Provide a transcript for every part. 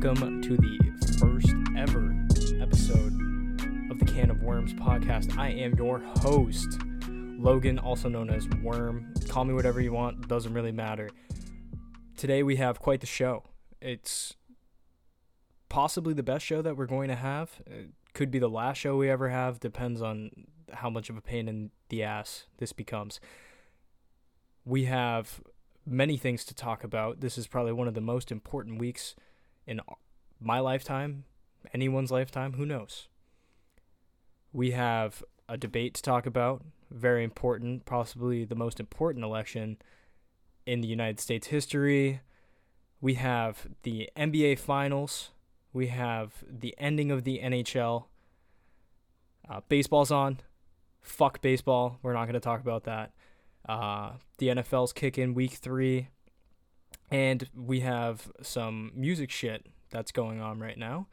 welcome to the first ever episode of the Can of Worms podcast. I am your host, Logan, also known as Worm. Call me whatever you want, doesn't really matter. Today we have quite the show. It's possibly the best show that we're going to have. It could be the last show we ever have, depends on how much of a pain in the ass this becomes. We have many things to talk about. This is probably one of the most important weeks in my lifetime, anyone's lifetime, who knows. We have a debate to talk about, very important, possibly the most important election in the United States history. We have the NBA Finals. We have the ending of the NHL. Uh, baseball's on. Fuck baseball. We're not going to talk about that. Uh, the NFL's kick in week three, and we have some music shit that's going on right now.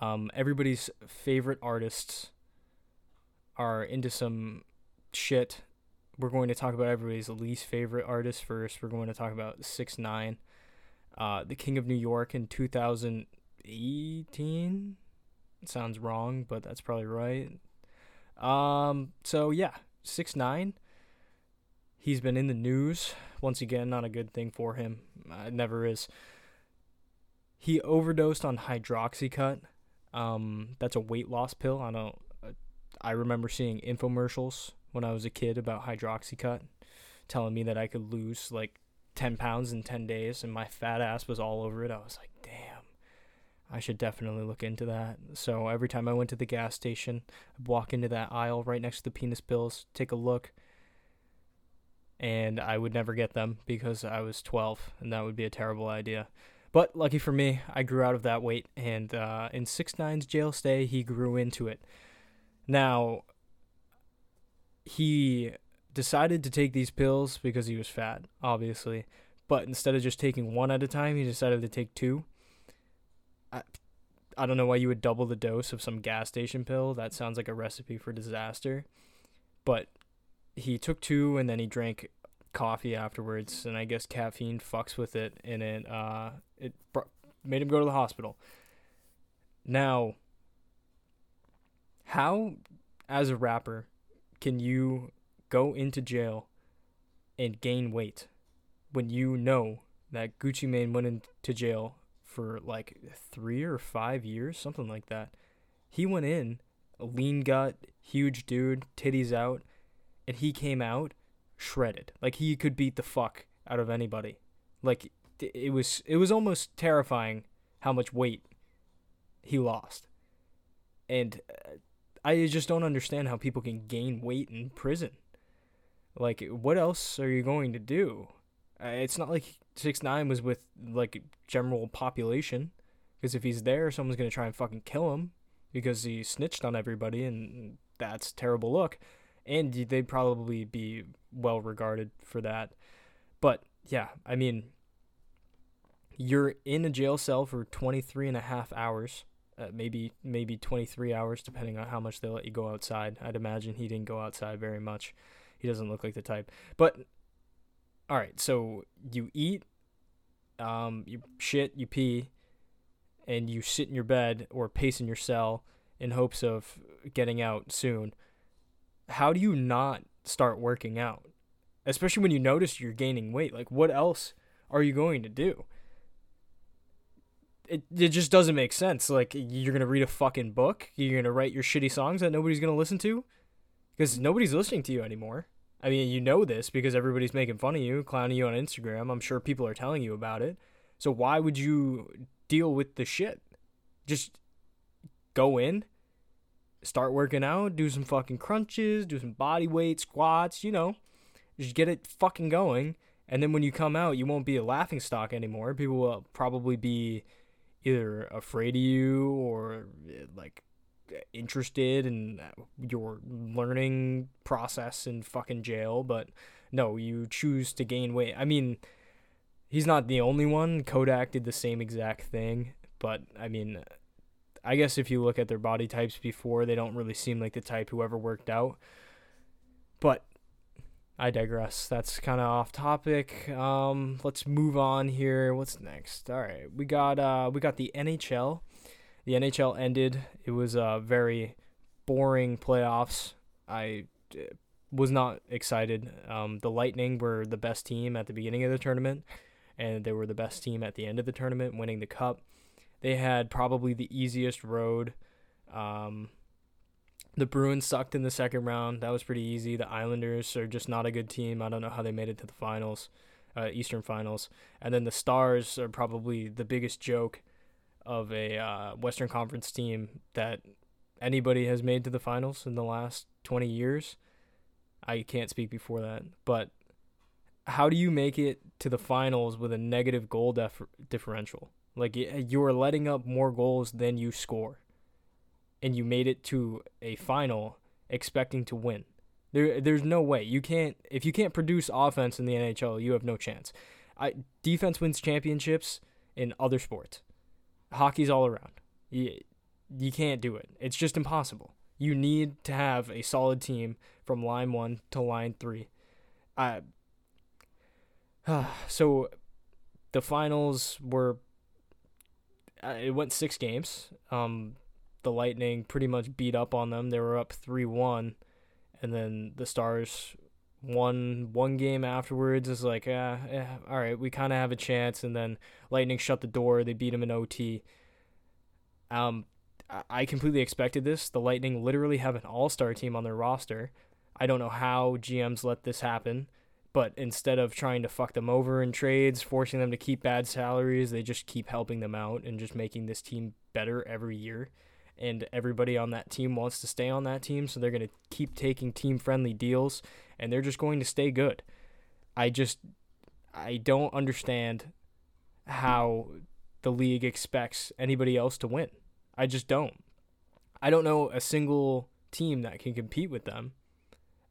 Um, everybody's favorite artists are into some shit. We're going to talk about everybody's least favorite artist first. We're going to talk about Six Nine, uh, the King of New York in 2018. Sounds wrong, but that's probably right. Um, so yeah, Six Nine He's been in the news once again, not a good thing for him. Uh, it never is. He overdosed on hydroxycut. Um, that's a weight loss pill. I don't. Uh, I remember seeing infomercials when I was a kid about hydroxycut, telling me that I could lose like ten pounds in ten days, and my fat ass was all over it. I was like, damn. I should definitely look into that. So every time I went to the gas station, I'd walk into that aisle right next to the penis pills, take a look, and I would never get them because I was 12, and that would be a terrible idea. But lucky for me, I grew out of that weight, and uh, in six nine's jail stay, he grew into it. Now, he decided to take these pills because he was fat, obviously. But instead of just taking one at a time, he decided to take two. I, I don't know why you would double the dose of some gas station pill. That sounds like a recipe for disaster. But he took two and then he drank coffee afterwards, and I guess caffeine fucks with it, and it uh it br- made him go to the hospital. Now, how, as a rapper, can you go into jail and gain weight when you know that Gucci Mane went into jail for like three or five years, something like that? He went in, a lean gut, huge dude, titties out and he came out shredded. Like he could beat the fuck out of anybody. Like it was it was almost terrifying how much weight he lost. And uh, I just don't understand how people can gain weight in prison. Like what else are you going to do? Uh, it's not like 6 9 was with like general population because if he's there someone's going to try and fucking kill him because he snitched on everybody and that's terrible look and they'd probably be well regarded for that. But yeah, I mean, you're in a jail cell for 23 and a half hours, uh, maybe maybe 23 hours depending on how much they let you go outside. I'd imagine he didn't go outside very much. He doesn't look like the type. But all right, so you eat, um, you shit, you pee, and you sit in your bed or pace in your cell in hopes of getting out soon how do you not start working out? Especially when you notice you're gaining weight. Like, what else are you going to do? It, it just doesn't make sense. Like, you're going to read a fucking book? You're going to write your shitty songs that nobody's going to listen to? Because nobody's listening to you anymore. I mean, you know this because everybody's making fun of you, clowning you on Instagram. I'm sure people are telling you about it. So, why would you deal with the shit? Just go in, start working out, do some fucking crunches, do some body weight squats, you know, just get it fucking going. And then when you come out, you won't be a laughing stock anymore. People will probably be either afraid of you or eh, like interested in your learning process in fucking jail. But no, you choose to gain weight. I mean, he's not the only one. Kodak did the same exact thing. But I mean, I guess if you look at their body types before, they don't really seem like the type who ever worked out. But I digress. That's kind of off topic. Um, let's move on here. What's next? All right, we got uh, we got the NHL. The NHL ended. It was a very boring playoffs. I uh, was not excited. Um, the Lightning were the best team at the beginning of the tournament, and they were the best team at the end of the tournament, winning the cup. They had probably the easiest road. Um, the Bruins sucked in the second round. That was pretty easy. The Islanders are just not a good team. I don't know how they made it to the finals, uh, Eastern Finals. And then the Stars are probably the biggest joke of a uh, Western Conference team that anybody has made to the finals in the last 20 years. I can't speak before that, but how do you make it to the finals with a negative goal def- differential? Like you are letting up more goals than you score, and you made it to a final expecting to win. There, there's no way you can't. If you can't produce offense in the NHL, you have no chance. I defense wins championships in other sports. Hockey's all around. You, you can't do it. It's just impossible. You need to have a solid team from line one to line three. Uh, so the finals were. Uh, it went six games. Um, the Lightning pretty much beat up on them. They were up three one, and then the Stars won one game afterwards. Is like, uh, eh, all right, we kind of have a chance. And then Lightning shut the door. They beat them in OT. Um, I completely expected this. The Lightning literally have an all star team on their roster. I don't know how GMs let this happen, but instead of trying to fuck them over in trades, forcing them to keep bad salaries, they just keep helping them out and just making this team better every year. And everybody on that team wants to stay on that team, so they're going to keep taking team friendly deals and they're just going to stay good. I just, I don't understand how the league expects anybody else to win. I just don't. I don't know a single team that can compete with them.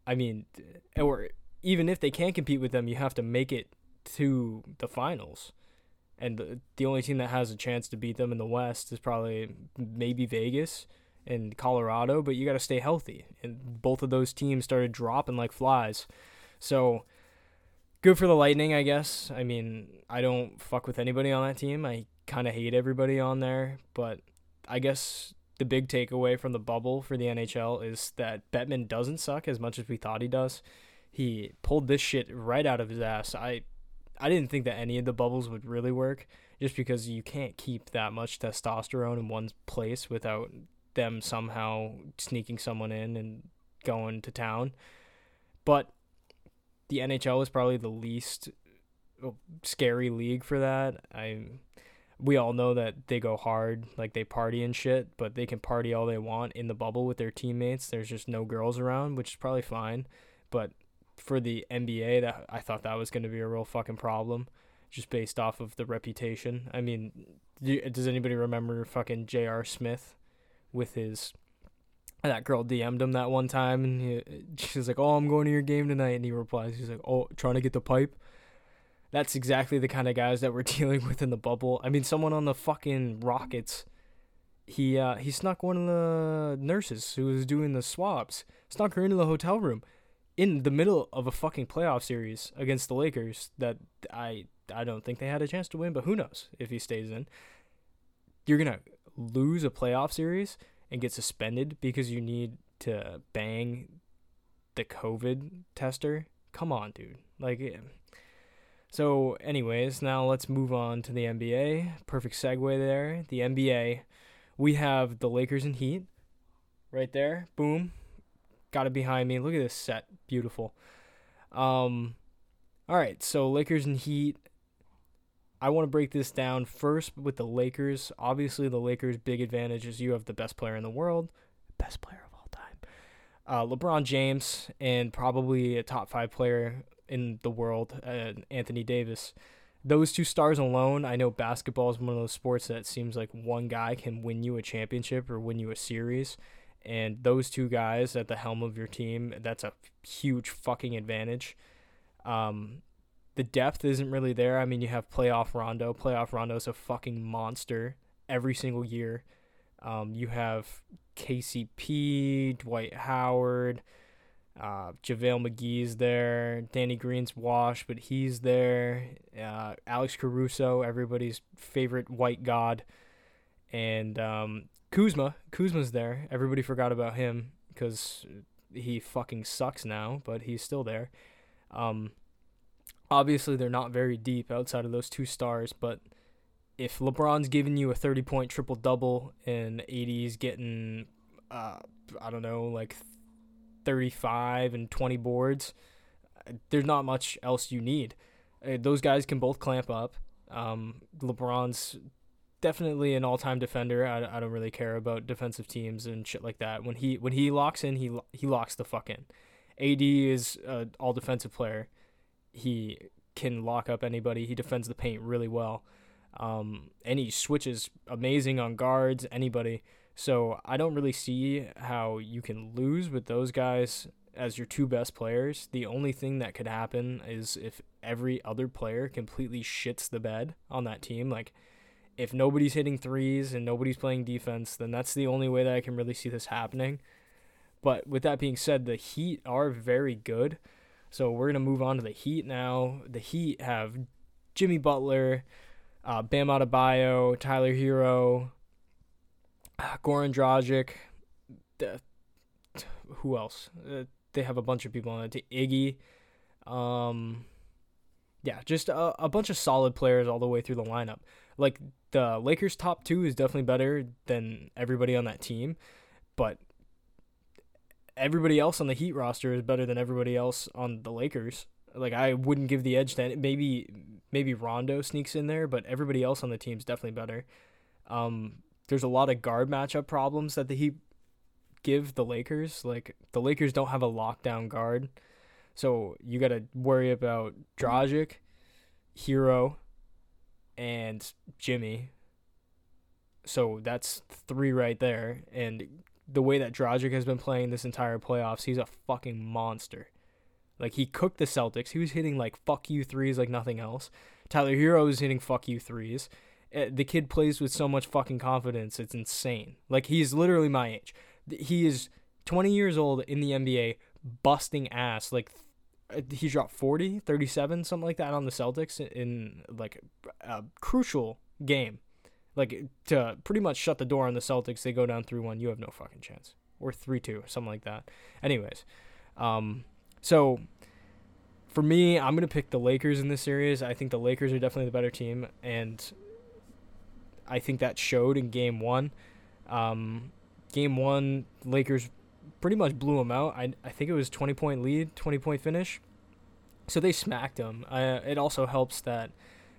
I mean, or even if they can't compete with them, you have to make it to the finals. And the, the only team that has a chance to beat them in the West is probably maybe Vegas and Colorado, but you got to stay healthy. And both of those teams started dropping like flies. So good for the Lightning, I guess. I mean, I don't fuck with anybody on that team. I kind of hate everybody on there, but I guess the big takeaway from the bubble for the NHL is that Bettman doesn't suck as much as we thought he does. He pulled this shit right out of his ass. I I didn't think that any of the bubbles would really work just because you can't keep that much testosterone in one place without them somehow sneaking someone in and going to town. But the NHL is probably the least oh, scary league for that. I we all know that they go hard, like they party and shit, but they can party all they want in the bubble with their teammates. There's just no girls around, which is probably fine. But for the NBA, that I thought that was going to be a real fucking problem, just based off of the reputation. I mean, does anybody remember fucking J.R. Smith with his that girl DM'd him that one time, and he, she's like, "Oh, I'm going to your game tonight," and he replies, "He's like, oh, trying to get the pipe." that's exactly the kind of guys that we're dealing with in the bubble. I mean, someone on the fucking Rockets, he uh, he snuck one of the nurses who was doing the swabs, snuck her into the hotel room, in the middle of a fucking playoff series against the Lakers. That I I don't think they had a chance to win, but who knows if he stays in. You're gonna lose a playoff series and get suspended because you need to bang the COVID tester. Come on, dude. Like. So, anyways, now let's move on to the NBA. Perfect segue there. The NBA, we have the Lakers and Heat right there. Boom. Got it behind me. Look at this set. Beautiful. Um, all right, so Lakers and Heat. I want to break this down first with the Lakers. Obviously, the Lakers' big advantage is you have the best player in the world, best player of all time, uh, LeBron James, and probably a top five player in the world, uh, Anthony Davis. Those two stars alone, I know basketball is one of those sports that seems like one guy can win you a championship or win you a series. And those two guys at the helm of your team, that's a huge fucking advantage. Um, the depth isn't really there. I mean, you have playoff Rondo. Playoff Rondo's a fucking monster every single year. Um, you have KCP, Dwight Howard, Uh, JaVale McGee's there. Danny Green's wash, but he's there. Uh, Alex Caruso, everybody's favorite white god. And um, Kuzma. Kuzma's there. Everybody forgot about him because he fucking sucks now, but he's still there. Um, obviously, they're not very deep outside of those two stars, but if LeBron's giving you a 30 point triple double and AD's getting, uh, I don't know, like 35 and 20 boards, there's not much else you need. Uh, those guys can both clamp up. Um, LeBron's definitely an all-time defender. I, I don't really care about defensive teams and shit like that. When he when he locks in, he he locks the fuck in. AD is an all defensive player. He can lock up anybody. He defends the paint really well. Um, and he switches amazing on guards, anybody. So I don't really see how you can lose with those guys as your two best players. The only thing that could happen is if every other player completely shits the bed on that team. Like if nobody's hitting threes and nobody's playing defense, then that's the only way that I can really see this happening. But with that being said, the Heat are very good. So we're gonna move on to the Heat now. The Heat have Jimmy Butler, uh, Bam Adebayo, Tyler Herro, Goran Dragic. The, who else? Uh, they have a bunch of people on it. Iggy. Um, yeah, just a, a bunch of solid players all the way through the lineup. Like the Lakers' top two is definitely better than everybody on that team, but everybody else on the Heat roster is better than everybody else on the Lakers. Like I wouldn't give the edge to maybe maybe Rondo sneaks in there, but everybody else on the team is definitely better. Um, there's a lot of guard matchup problems that the Heat give the Lakers. Like the Lakers don't have a lockdown guard, so you got to worry about Dragic, Herro, and Jimmy. So that's three right there. And the way that Dragic has been playing this entire playoffs, he's a fucking monster. Like he cooked the Celtics. He was hitting like fuck you threes like nothing else. Tyler Herro is hitting fuck you threes. Eh, the kid plays with so much fucking confidence. It's insane. Like he's literally my age. He is 20 years old in the NBA, busting ass. Like he dropped 40, 37, something like that on the Celtics in like a crucial game. Like to pretty much shut the door on the Celtics, they go down 3-1, you have no fucking chance. Or 3-2, something like that. Anyways, um so for me, I'm going to pick the Lakers in this series. I think the Lakers are definitely the better team and I think that showed in game 1. Um game 1, Lakers pretty much blew them out. I, I think it was 20 point lead, 20 point finish. So they smacked them. Uh, it also helps that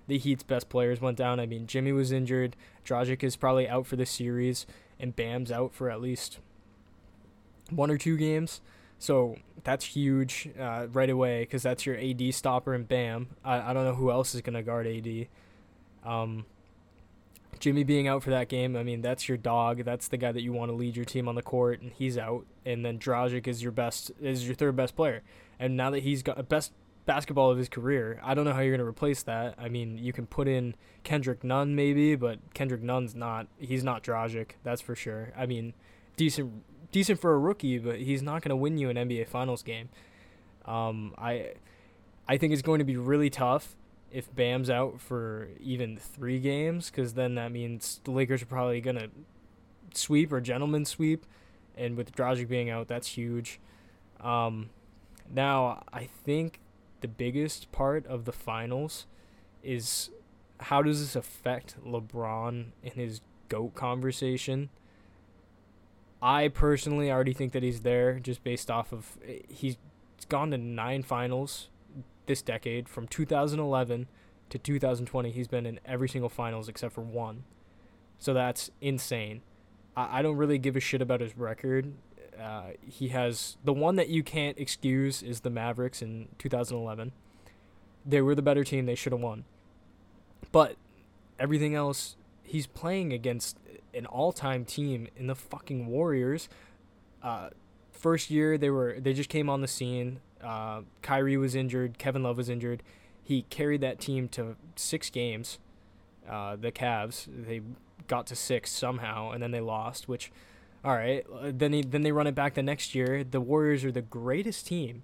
the Heat's best players went down. I mean, Jimmy was injured. Dragic is probably out for the series, and Bam's out for at least one or two games. So that's huge uh, right away because that's your AD stopper and Bam. I, I don't know who else is going to guard AD. Um, Jimmy being out for that game, I mean, that's your dog. That's the guy that you want to lead your team on the court, and he's out. And then Dragic is your best, is your third best player. And now that he's got a best basketball of his career, I don't know how you're gonna replace that. I mean, you can put in Kendrick Nunn maybe, but Kendrick Nunn's not. He's not Dragic, that's for sure. I mean, decent, decent for a rookie, but he's not gonna win you an NBA Finals game. Um, I, I think it's going to be really tough if Bam's out for even three games, because then that means the Lakers are probably gonna sweep or gentleman sweep, and with Dragic being out, that's huge. Um, now I think the biggest part of the finals is how does this affect LeBron in his GOAT conversation? I personally already think that he's there just based off of he's gone to nine finals this decade from 2011 to 2020 he's been in every single finals except for one. So that's insane. I, I don't really give a shit about his record. Uh, he has the one that you can't excuse is the mavericks in 2011 they were the better team. They should have won. But everything else he's playing against an all-time team in the fucking warriors. Uh, first year they were they just came on the scene uh, Kyrie was injured, Kevin Love was injured. He carried that team to six games. Uh, the Cavs they got to six somehow, and then they lost, which All right, then he, then they run it back the next year. The Warriors are the greatest team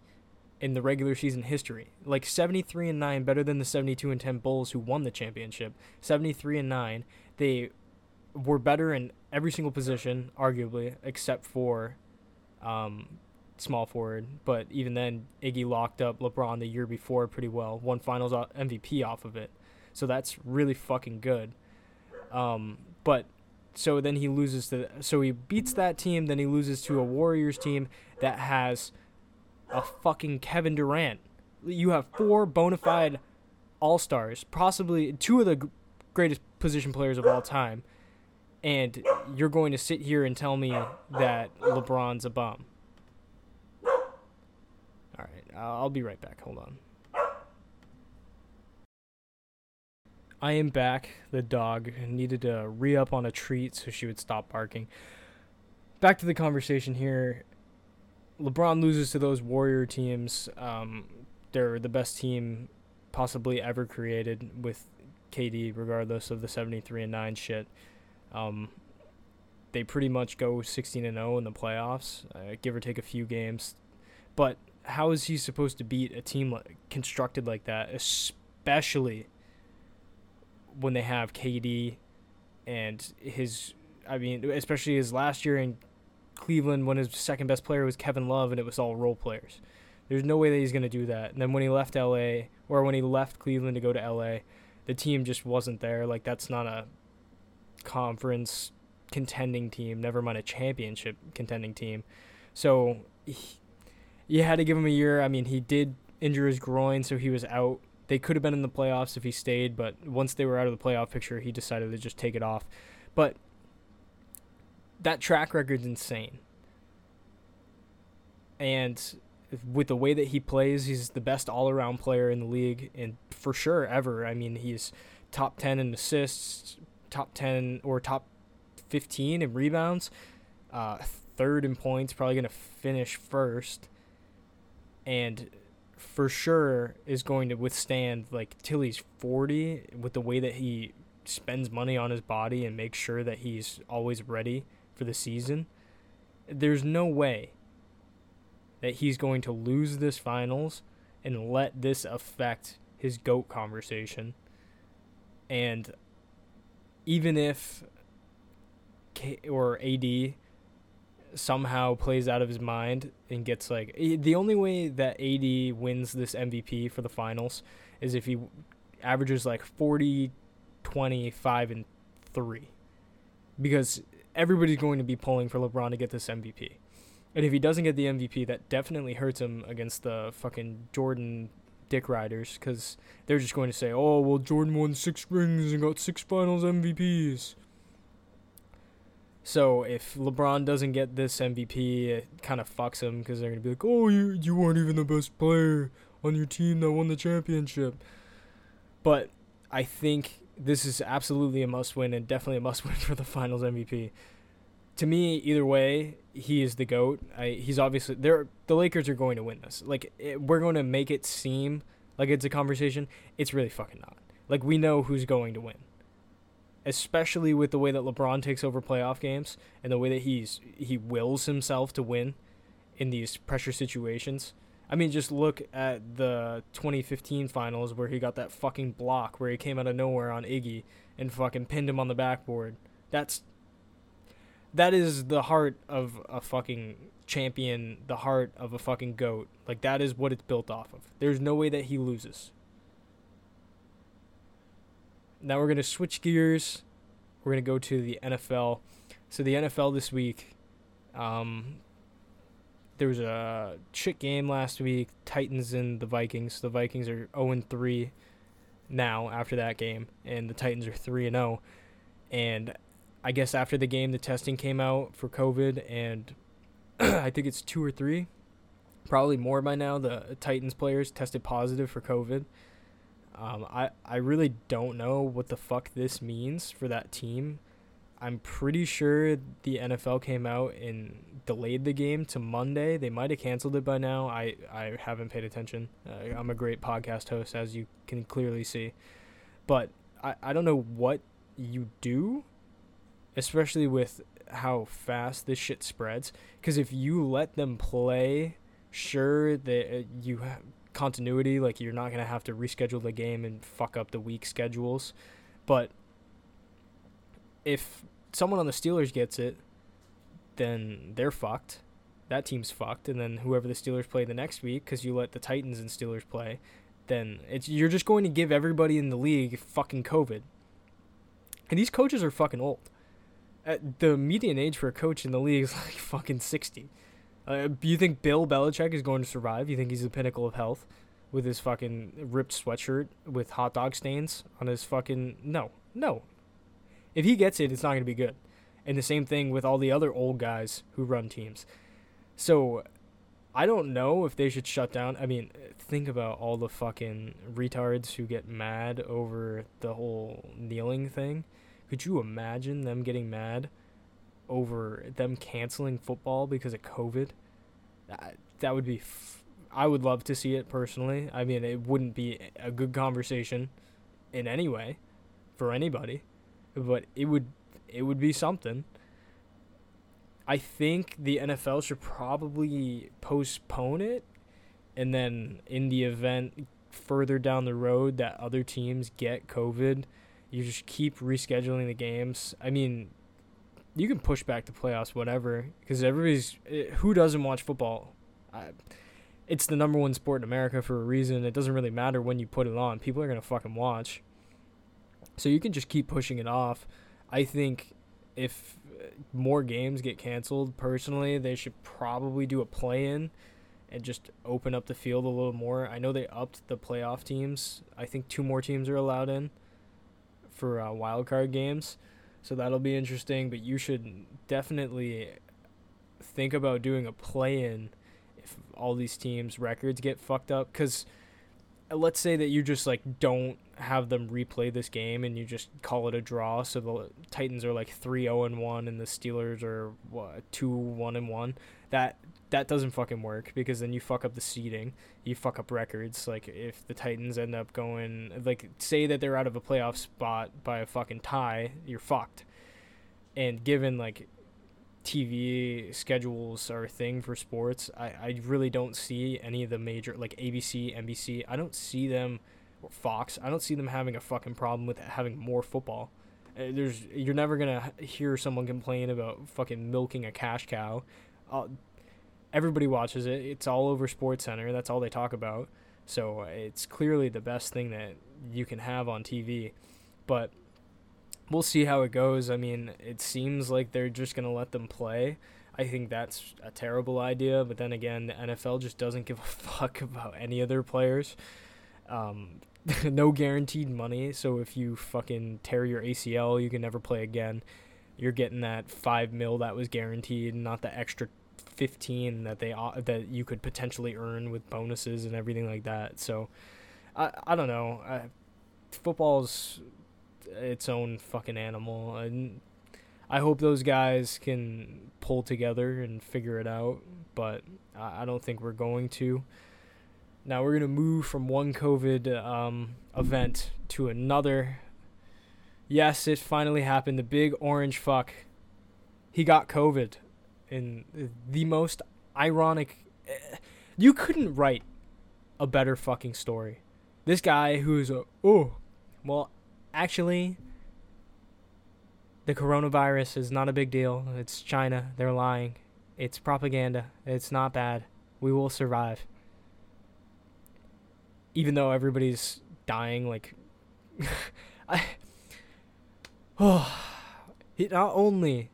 in the regular season history. Like 73 and 9 better than the 72 and 10 Bulls who won the championship. 73 and 9. They were better in every single position arguably except for um, small forward, but even then Iggy locked up LeBron the year before pretty well. Won finals MVP off of it. So that's really fucking good. Um, but so then he loses to so he beats that team, then he loses to a Warriors team that has a fucking Kevin Durant. You have four bona fide all stars, possibly two of the greatest position players of all time, and you're going to sit here and tell me that LeBron's a bum. All right, I'll be right back. Hold on. I am back. The dog needed to re up on a treat so she would stop barking. Back to the conversation here. LeBron loses to those Warrior teams. Um, they're the best team possibly ever created with KD, regardless of the 73 and 9 shit. Um, they pretty much go 16 and 0 in the playoffs, uh, give or take a few games. But how is he supposed to beat a team constructed like that, especially when they have KD and his I mean, especially his last year in Cleveland when his second best player was Kevin Love and it was all role players. There's no way that he's going to do that. And then when he left LA or when he left Cleveland to go to LA, the team just wasn't there. Like that's not a conference contending team, never mind a championship contending team. So he, you had to give him a year. I mean, he did injure his groin, so he was out they could have been in the playoffs if he stayed, but once they were out of the playoff picture, he decided to just take it off. But that track record's insane. And with the way that he plays, he's the best all around player in the league, and for sure ever. I mean, he's top 10 in assists, top 10 or top 15 in rebounds, uh, third in points, probably going to finish first. And for sure is going to withstand like till he's 40 with the way that he spends money on his body and makes sure that he's always ready for the season. There's no way that he's going to lose this finals and let this affect his GOAT conversation. And even if K or AD somehow plays out of his mind and gets like the only way that AD wins this MVP for the finals is if he averages like 40 25 and 3 because everybody's going to be pulling for LeBron to get this MVP. And if he doesn't get the MVP, that definitely hurts him against the fucking Jordan dick riders because they're just going to say, oh, well, Jordan won six rings and got six finals MVPs. So if LeBron doesn't get this MVP, it kind of fucks him because they're gonna be like, "Oh, you you weren't even the best player on your team that won the championship." But I think this is absolutely a must win and definitely a must win for the Finals MVP. To me, either way, he is the goat. I, he's obviously there. The Lakers are going to win this. Like it, we're going to make it seem like it's a conversation. It's really fucking not. Like we know who's going to win especially with the way that LeBron takes over playoff games and the way that he's he wills himself to win in these pressure situations. I mean, just look at the 2015 finals where he got that fucking block where he came out of nowhere on Iggy and fucking pinned him on the backboard. That's that is the heart of a fucking champion, the heart of a fucking goat. Like that is what it's built off of. There's no way that he loses now we're going to switch gears. We're going to go to the NFL. So the NFL this week, um, there was a shit game last week. Titans and the Vikings. The Vikings are 0 3 now after that game, and the Titans are 3 and 0. And I guess after the game, the testing came out for COVID, and I think it's two or three, probably more by now. The Titans players tested positive for COVID. Um, I, I really don't know what the fuck this means for that team. I'm pretty sure the NFL came out and delayed the game to Monday. They might have canceled it by now. I, I haven't paid attention. Uh, I'm a great podcast host, as you can clearly see. But I, I don't know what you do, especially with how fast this shit spreads. Because if you let them play, sure that uh, you have continuity, like you're not gonna have to reschedule the game and fuck up the week schedules. But if someone on the Steelers gets it, then they're fucked. That team's fucked, and then whoever the Steelers play the next week, because you let the Titans and Steelers play, then it's you're just going to give everybody in the league fucking COVID. And these coaches are fucking old. Uh, the median age for a coach in the league is like fucking sixty. Uh, you think Bill Belichick is going to survive? You think he's the pinnacle of health with his fucking ripped sweatshirt with hot dog stains on his fucking no no. If he gets it, it's not going to be good. And the same thing with all the other old guys who run teams. So I don't know if they should shut down. I mean, think about all the fucking retards who get mad over the whole kneeling thing. Could you imagine them getting mad over them canceling football because of COVID? That, that would be. F- I would love to see it personally. I mean, it wouldn't be a good conversation in any way for anybody, but it would it would be something. I think the NFL should probably postpone it and then in the event further down the road that other teams get COVID, you just keep rescheduling the games. I mean, you can push back the playoffs, whatever, because everybody's eh, who doesn't watch football. I, it's the number one sport in America for a reason. It doesn't really matter when you put it on; people are gonna fucking watch. So you can just keep pushing it off. I think if more games get canceled, personally, they should probably do a play-in and just open up the field a little more. I know they upped the playoff teams. I think two more teams are allowed in for uh, wild card games, so that'll be interesting. But you should definitely think about doing a play-in if all these teams' records get fucked up. Because uh, let's say that you just like don't have them replay this game and you just call it a draw. So the Titans are like 3 0 and 1 and the Steelers are 2 1 and 1. That that doesn't fucking work because then you fuck up the seeding, you fuck up records. Like if the Titans end up going, like say that they're out of a playoff spot by a fucking tie, you're fucked. And given like TV schedules are a thing for sports, I, I really don't see any of the major like ABC, NBC. I don't see them, or Fox. I don't see them having a fucking problem with having more football. Uh, there's you're never gonna hear someone complain about fucking milking a cash cow. Uh, everybody watches it. It's all over Sports Center. That's all they talk about. So it's clearly the best thing that you can have on TV. But we'll see how it goes. I mean, it seems like they're just going to let them play. I think that's a terrible idea, but then again, the NFL just doesn't give a fuck about any of their players. Um, no guaranteed money, so if you fucking tear your ACL, you can never play again. You're getting that five mil that was guaranteed, not the extra 15 that they that you could potentially earn with bonuses and everything like that. So I I don't know. I, football's its own fucking animal and I hope those guys can pull together and figure it out, but I, I don't think we're going to. Now we're gonna move from one COVID um, event to another. Yes, it finally happened. The big orange fuck. He got COVID in the most ironic. Eh, you couldn't write a better fucking story. This guy who's a oh, well, actually, the coronavirus is not a big deal. It's China. They're lying. It's propaganda. It's not bad. We will survive. Even though everybody's dying, like, I. Oh, he not only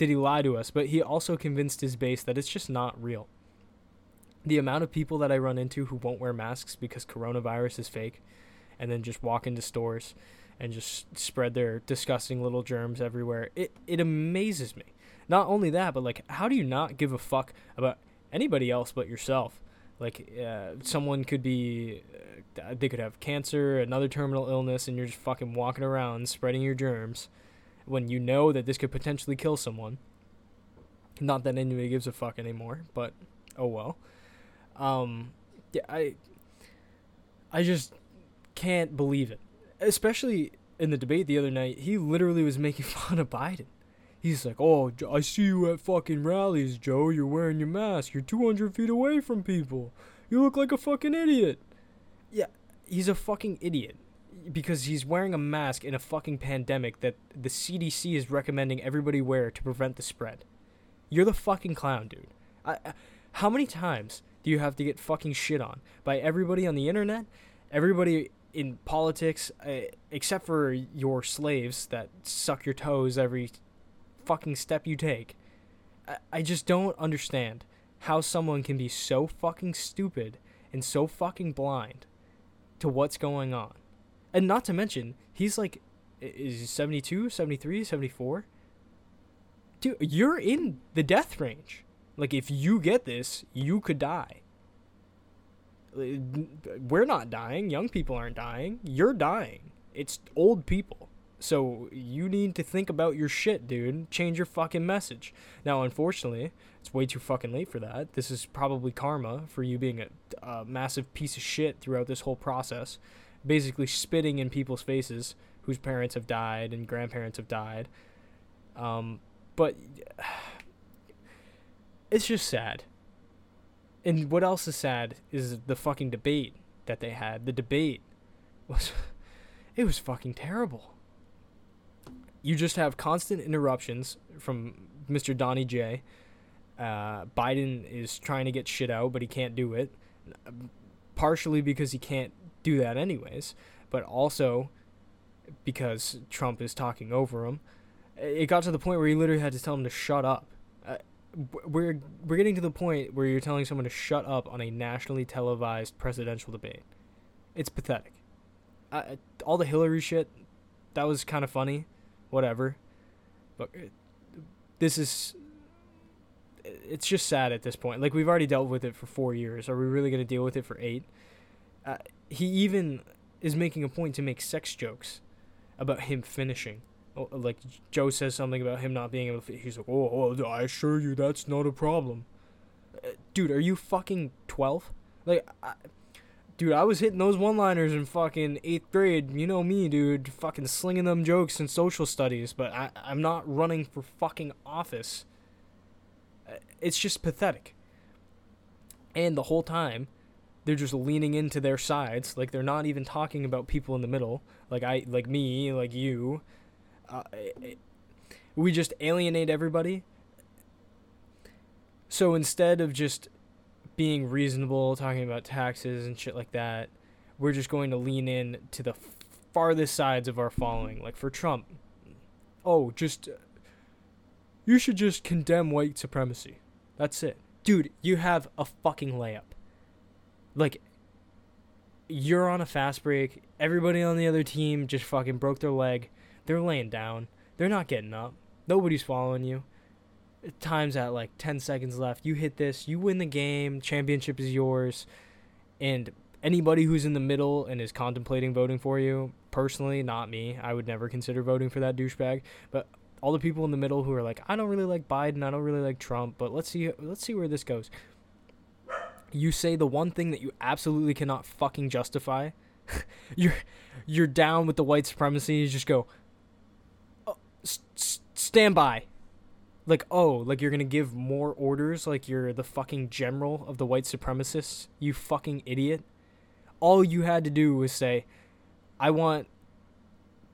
did he lie to us, but he also convinced his base that it's just not real. The amount of people that I run into who won't wear masks because coronavirus is fake and then just walk into stores and just spread their disgusting little germs everywhere. It it amazes me. Not only that, but like how do you not give a fuck about anybody else but yourself? Like uh, someone could be uh, they could have cancer, another terminal illness and you're just fucking walking around spreading your germs when you know that this could potentially kill someone. Not that anybody gives a fuck anymore, but oh well. Um, yeah, I, I just can't believe it. Especially in the debate the other night, he literally was making fun of Biden. He's like, "Oh, I see you at fucking rallies, Joe. You're wearing your mask. You're 200 feet away from people. You look like a fucking idiot." Yeah, he's a fucking idiot because he's wearing a mask in a fucking pandemic that the CDC is recommending everybody wear to prevent the spread. You're the fucking clown, dude. I, how many times do you have to get fucking shit on by everybody on the internet, everybody in politics, uh, except for your slaves that suck your toes every fucking step you take? I, I just don't understand how someone can be so fucking stupid and so fucking blind to what's going on. And not to mention, he's like, is he 72, 73, 74? Dude, you're in the death range. Like, if you get this, you could die. We're not dying. Young people aren't dying. You're dying. It's old people. So you need to think about your shit, dude. Change your fucking message. Now, unfortunately, it's way too fucking late for that. This is probably karma for you being a, a massive piece of shit throughout this whole process. Basically, spitting in people's faces whose parents have died and grandparents have died. Um, but it's just sad. And what else is sad is the fucking debate that they had. The debate was it was fucking terrible. You just have constant interruptions from Mr. Donnie J. Uh, Biden is trying to get shit out, but he can't do it. Partially because he can't do that anyways, but also because Trump is talking over him. It got to the point where he literally had to tell him to shut up. Uh, we're we're getting to the point where you're telling someone to shut up on a nationally televised presidential debate. It's pathetic. Uh, all the Hillary shit, that was kind of funny, whatever. But uh, this is it's just sad at this point. Like we've already dealt with it for 4 years. Are we really going to deal with it for 8? Uh, he even is making a point to make sex jokes about him finishing. Oh, Like Joe says something about him not being able to. He's like, "Oh, oh, I assure you, that's not a problem." Uh, dude, are you fucking twelve? Like, I, dude, I was hitting those one-liners in fucking eighth grade. You know me, dude, fucking slinging them jokes in social studies. But I, I'm not running for fucking office. Uh, It's just pathetic. And the whole time, they're just leaning into their sides like they're not even talking about people in the middle like i like me like you. Uh, it- we just alienate everybody. So instead of just being reasonable talking about taxes and shit like that we're just going to lean in to the farthest sides of our following. Like for trump oh just you should just condemn white supremacy. That's it. Dude you have a fucking layup like you're on a fast break. Everybody on the other team just fucking broke their leg. They're laying down. They're not getting up. Nobody's following you. Time's at like 10 seconds left. You hit this, you win the game. Championship is yours. And anybody who's in the middle and is contemplating voting for you, personally, not me. I would never consider voting for that douchebag. But all the people in the middle who are like, I don't really like Biden, I don't really like Trump, but let's see let's see where this goes you say the one thing that you absolutely cannot fucking justify. you're you're down with the white supremacy. You just go, oh, stand by. Like oh, like you're gonna give more orders. Like you're the fucking general of the white supremacists. You fucking idiot. All you had to do was say, I want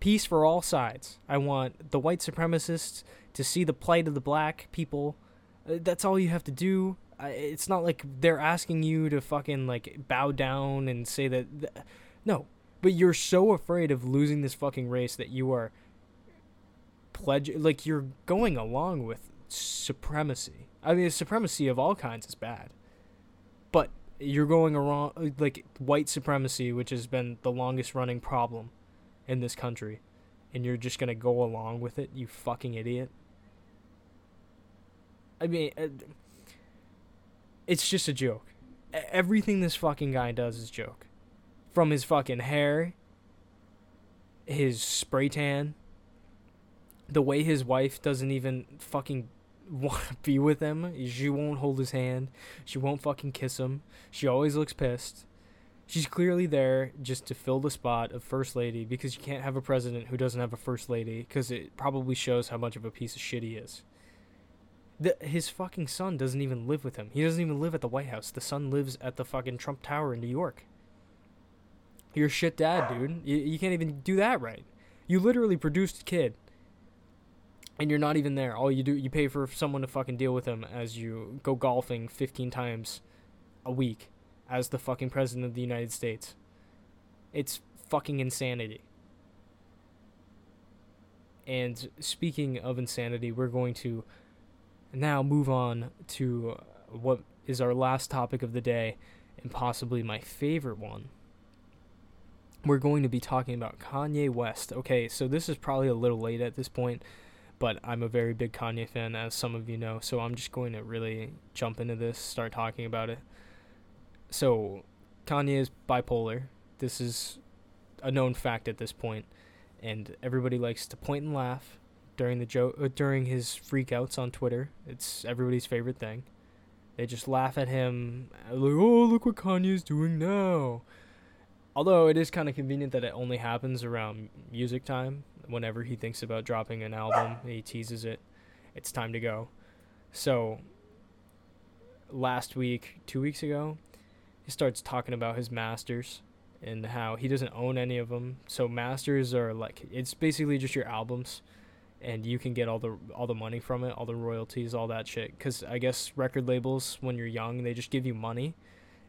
peace for all sides. I want the white supremacists to see the plight of the black people. Uh, That's all you have to do. It's not like they're asking you to fucking like bow down and say that. Th- no, but you're so afraid of losing this fucking race that you are pledge like you're going along with supremacy. I mean, supremacy of all kinds is bad, but you're going around like white supremacy, which has been the longest running problem in this country, and you're just gonna go along with it, you fucking idiot. I mean, uh, it's just a joke. Everything this fucking guy does is joke. From his fucking hair, his spray tan, the way his wife doesn't even fucking want to be with him. She won't hold his hand. She won't fucking kiss him. She always looks pissed. She's clearly there just to fill the spot of first lady because you can't have a president who doesn't have a first lady because it probably shows how much of a piece of shit he is. The, his fucking son doesn't even live with him. He doesn't even live at the White House. The son lives at the fucking Trump Tower in New York. You're shit dad, dude. You, you can't even do that right. You literally produced a kid and you're not even there. All you do, you pay for someone to fucking deal with him as you go golfing 15 times a week as the fucking president of the United States. It's fucking insanity. And speaking of insanity, we're going to now move on to what is our last topic of the day and possibly my favorite one. We're going to be talking about Kanye West. Okay, so this is probably a little late at this point but I'm a very big Kanye fan, as some of you know. So I'm just going to really jump into this, start talking about it. So, Kanye is bipolar. This is a known fact at this point, and everybody likes to point and laugh during the joke uh, during his freakouts on Twitter. It's everybody's favorite thing. They just laugh at him, like, "Oh, look what Kanye's doing now." Although it is kind of convenient that it only happens around music time whenever he thinks about dropping an album, he teases it. It's time to go. So last week, two weeks ago, he starts talking about his masters and how he doesn't own any of them. So masters are like it's basically just your albums and you can get all the all the money from it, all the royalties, all that shit cuz I guess record labels when you're young, they just give you money.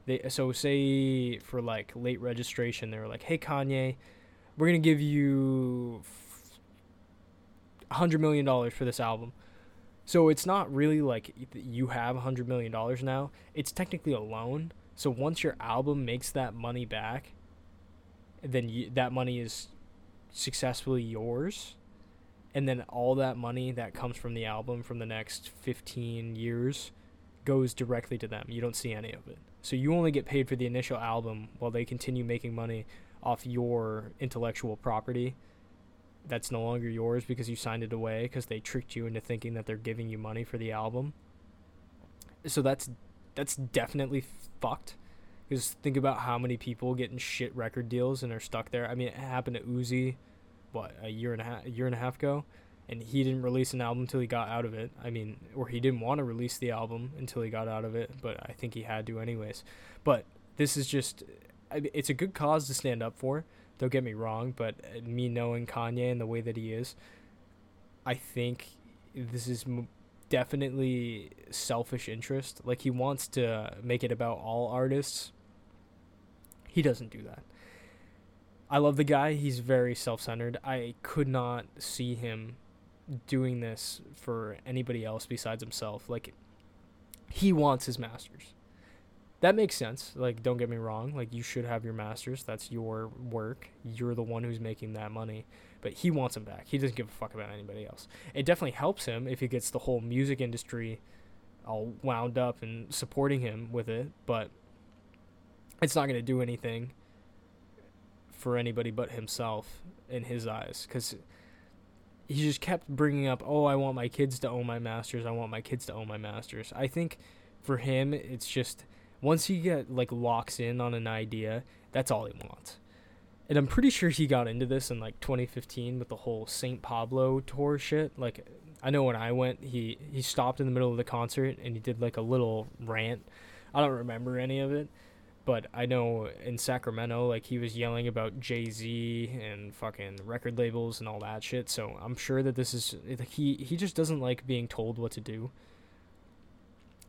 They so say for like late registration, they were like, "Hey Kanye, we're to give you hundred million dollars for this album. So it's not really like you have hundred million dollars now. It's technically a loan. So once your album makes that money back, then you, that money is successfully yours. And then all that money that comes from the album from the next 15 years goes directly to them. You don't see any of it. So you only get paid for the initial album while they continue making money off your intellectual property that's no longer yours because you signed it away because they tricked you into thinking that they're giving you money for the album. So that's that's definitely fucked. Because think about how many people getting shit record deals and are stuck there. I mean, it happened to Uzi, what a year and a half, a year and a half ago, and he didn't release an album until he got out of it. I mean, or he didn't want to release the album until he got out of it, but I think he had to anyways. But this is just it's a good cause to stand up for don't get me wrong, but uh, me knowing Kanye and the way that he is, I think this is definitely selfish interest. Like he wants to make it about all artists. He doesn't do that. I love the guy. He's very self-centered. I could not see him doing this for anybody else besides himself. Like he wants his masters that makes sense. Like, don't get me wrong. Like, you should have your masters. That's your work. You're the one who's making that money. But he wants them back. He doesn't give a fuck about anybody else. It definitely helps him if he gets the whole music industry all wound up and supporting him with it. But it's not going to do anything for anybody but himself in his eyes. Because he just kept bringing up, oh, I want my kids to own my masters. I want my kids to own my masters. I think for him, it's just once he get like locks in on an idea, that's all he wants. And I'm pretty sure he got into this in like 2015 with the whole St. Pablo tour shit. Like I know when I went, he he stopped in the middle of the concert and he did like a little rant. I don't remember any of it, but I know in Sacramento, like he was yelling about Jay Z and fucking record labels and all that shit. So I'm sure that this is he he just doesn't like being told what to do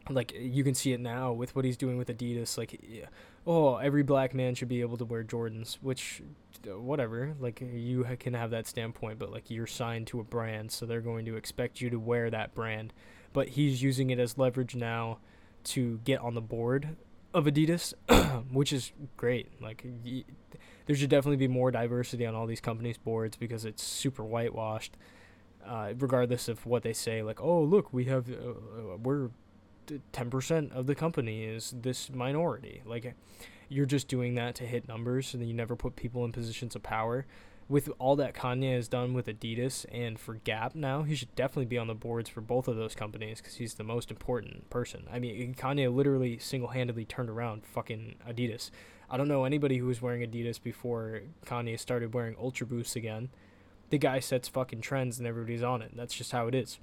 like you can see it now with what he's doing with Adidas like oh every black man should be able to wear Jordans which uh, whatever like you can have that standpoint but like you're signed to a brand so they're going to expect you to wear that brand but he's using it as leverage now to get on the board of Adidas which is great like y- there should definitely be more diversity on all these companies boards because it's super whitewashed uh, regardless of what they say like oh look we have uh, uh we're 10% of the company is this minority. Like, you're just doing that to hit numbers and then you never put people in positions of power. With all that Kanye has done with Adidas and for Gap now, he should definitely be on the boards for both of those companies because he's the most important person. I mean, Kanye literally single handedly turned around fucking Adidas. I don't know anybody who was wearing Adidas before Kanye started wearing Ultra Boosts again. The guy sets fucking trends and everybody's on it. That's just how it is.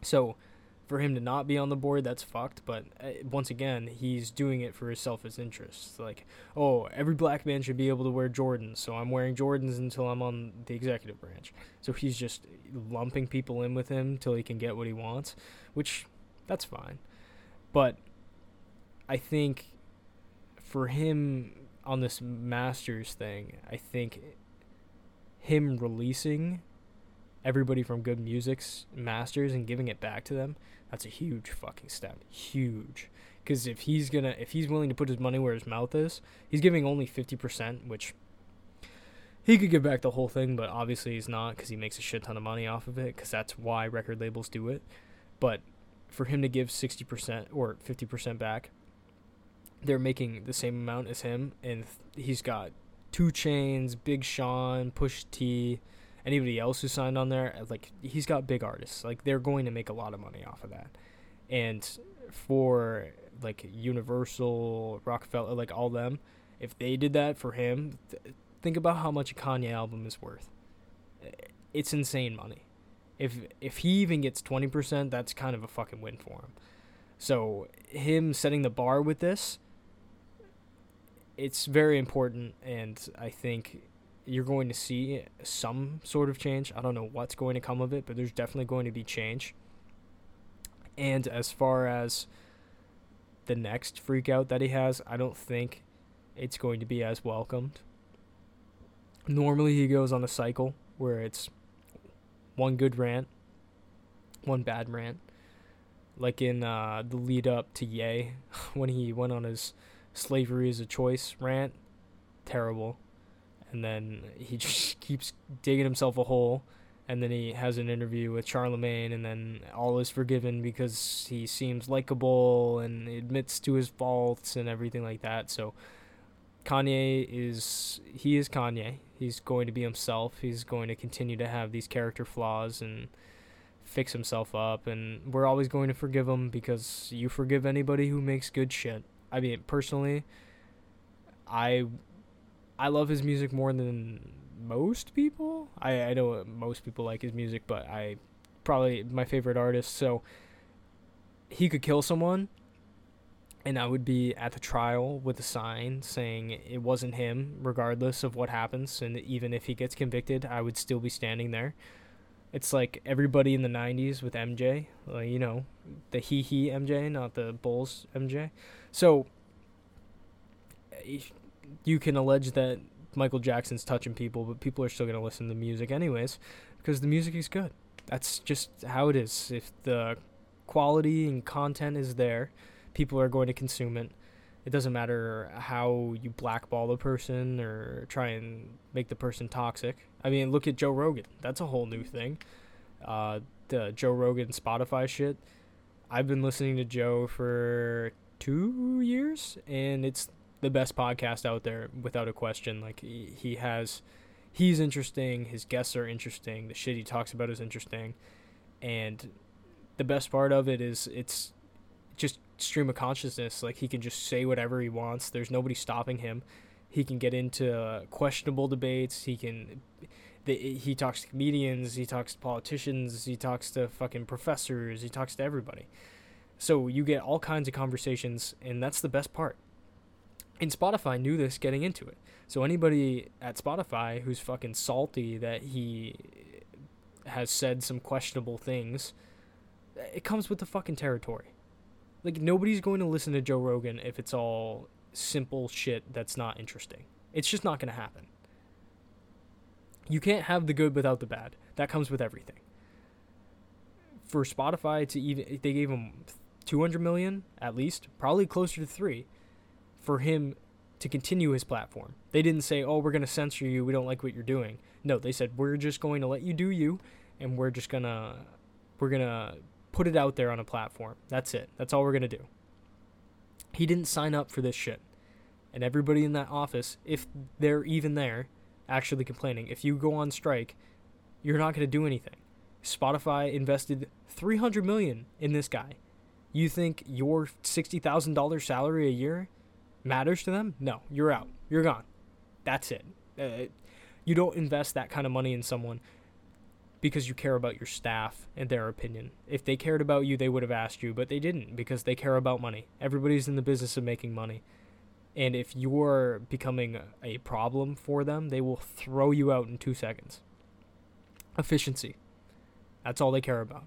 So, for him to not be on the board, that's fucked. But uh, once again, he's doing it for his selfish interests. Like, oh, every black man should be able to wear Jordans, so I'm wearing Jordans until I'm on the executive branch. So he's just lumping people in with him till he can get what he wants, which that's fine. But I think for him on this Masters thing, I think him releasing everybody from Good Music's Masters and giving it back to them that's a huge fucking step. Huge. Because if he's gonna, if he's willing to put his money where his mouth is, he's giving only fifty percent, which he could give back the whole thing, but obviously he's not because he makes a shit ton of money off of it. Because that's why record labels do it. But for him to give sixty percent or fifty percent back, they're making the same amount as him, and he's got 2 Chainz Big Sean, Pusha T, anybody else who signed on there, uh, like he's got big artists. Like they're going to make a lot of money off of that. And for like Universal, Roc-A-Fella, like all them, if they did that for him, th- think about how much a Kanye album is worth. Uh, it's insane money. If if he even gets 20%, that's kind of a fucking win for him. So, him setting the bar with this it's very important and I think you're going to see some sort of change. I don't know what's going to come of it, but there's definitely going to be change. And as far as the next freak out that he has, I don't think it's going to be as welcomed. Normally, he goes on a cycle where it's one good rant, one bad rant. Like in uh, the lead up to Ye, when he went on his slavery is a choice rant, terrible and then he just keeps digging himself a hole and then he has an interview with Charlemagne and then all is forgiven because he seems likable and admits to his faults and everything like that. So Kanye is he is Kanye. He's going to be himself. He's going to continue to have these character flaws and fix himself up and we're always going to forgive him because you forgive anybody who makes good shit. I mean, personally, I I love his music more than most people. I, I know most people like his music, but I probably my favorite artist. So he could kill someone, and I would be at the trial with a sign saying it wasn't him, regardless of what happens. And even if he gets convicted, I would still be standing there. It's like everybody in the 90s with MJ, like, you know, the he he MJ, not the Bulls MJ. So eh, you can allege that Michael Jackson's touching people, but people are still going to listen to music anyways because the music is good. That's just how it is. If the quality and content is there, people are going to consume it. It doesn't matter how you blackball the person or try and make the person toxic. I mean, look at Joe Rogan. That's a whole new thing. Uh, the Joe Rogan Spotify shit. I've been listening to Joe for two years, and it's the best podcast out there without a question. Like he, he has, he's interesting. His guests are interesting. The shit he talks about is interesting, and the best part of it is it's just stream of consciousness. Like he can just say whatever he wants. There's nobody stopping him. He can get into uh, questionable debates. He can. The, he talks to comedians. He talks to politicians. He talks to fucking professors. He talks to everybody. So you get all kinds of conversations, and that's the best part. And Spotify knew this getting into it. So anybody at Spotify who's fucking salty that he has said some questionable things, eh, it comes with the fucking territory. Like nobody's going to listen to Joe Rogan if it's all simple shit that's not interesting. It's just not going to happen. You can't have the good without the bad. That comes with everything. For Spotify to even they gave him 200 million at least, probably closer to 3 for him to continue his platform. They didn't say, "Oh, we're going to censor you. We don't like what you're doing." No, they said, "We're just going to let you do you and we're just going to we're going to put it out there on a platform. That's it. That's all we're going to do." He didn't sign up for this shit. And everybody in that office, if they're even there actually complaining. If you go on strike, you're not going to do anything. Spotify invested 300 million in this guy. You think your $60,000 salary a year matters to them? No, you're out. You're gone. That's it. Uh, you don't invest that kind of money in someone because you care about your staff and their opinion. If they cared about you, they would have asked you, but they didn't because they care about money. Everybody's in the business of making money. And if you're becoming a problem for them, they will throw you out in two seconds. Efficiency. That's all they care about.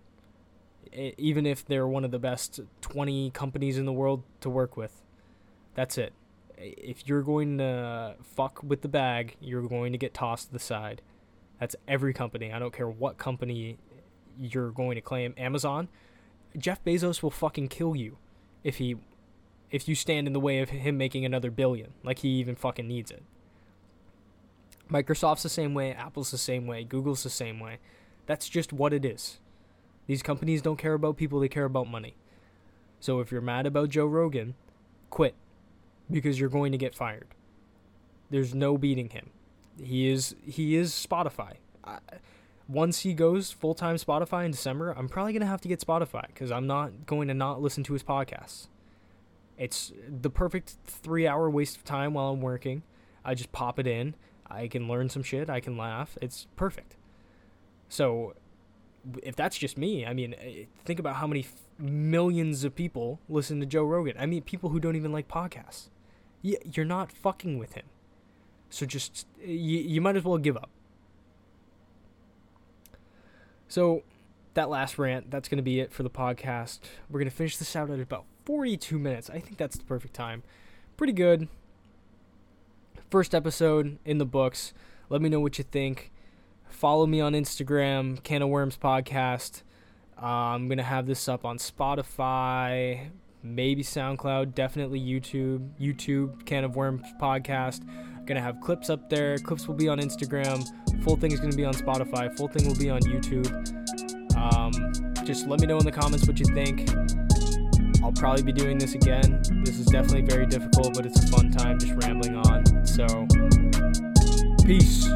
Even if they're one of the best 20 companies in the world to work with, that's it. If you're going to fuck with the bag, you're going to get tossed to the side. That's every company. I don't care what company you're going to claim. Amazon, Jeff Bezos will fucking kill you if he if you stand in the way of him making another billion. Like he even fucking needs it. Microsoft's the same way, Apple's the same way, Google's the same way. That's just what it is. These companies don't care about people, they care about money. So if you're mad about Joe Rogan, quit because you're going to get fired. There's no beating him. He is he is Spotify. I, once he goes full time Spotify in December, I'm probably gonna have to get Spotify because I'm not going to not listen to his podcasts. It's the perfect three hour waste of time while I'm working. I just pop it in. I can learn some shit. I can laugh. It's perfect. So, if that's just me, I mean, eh, think about how many f- millions of people listen to Joe Rogan. I mean, people who don't even like podcasts. You're not fucking with him. So just you, you might as well give up. So that last rant, that's going to be it for the podcast. We're going to finish this out at about 42 minutes. I think that's the perfect time. Pretty good. First episode in the books. Let me know what you think. Follow me on Instagram, Can of Worms Podcast. Uh, I'm going to have this up on Spotify, maybe SoundCloud, definitely YouTube. YouTube, Can of Worms Podcast. Gonna have clips up there. Clips will be on Instagram. Full thing is gonna be on Spotify. Full thing will be on YouTube. Um, just let me know in the comments what you think. I'll probably be doing this again. This is definitely very difficult, but it's a fun time just rambling on. So, peace.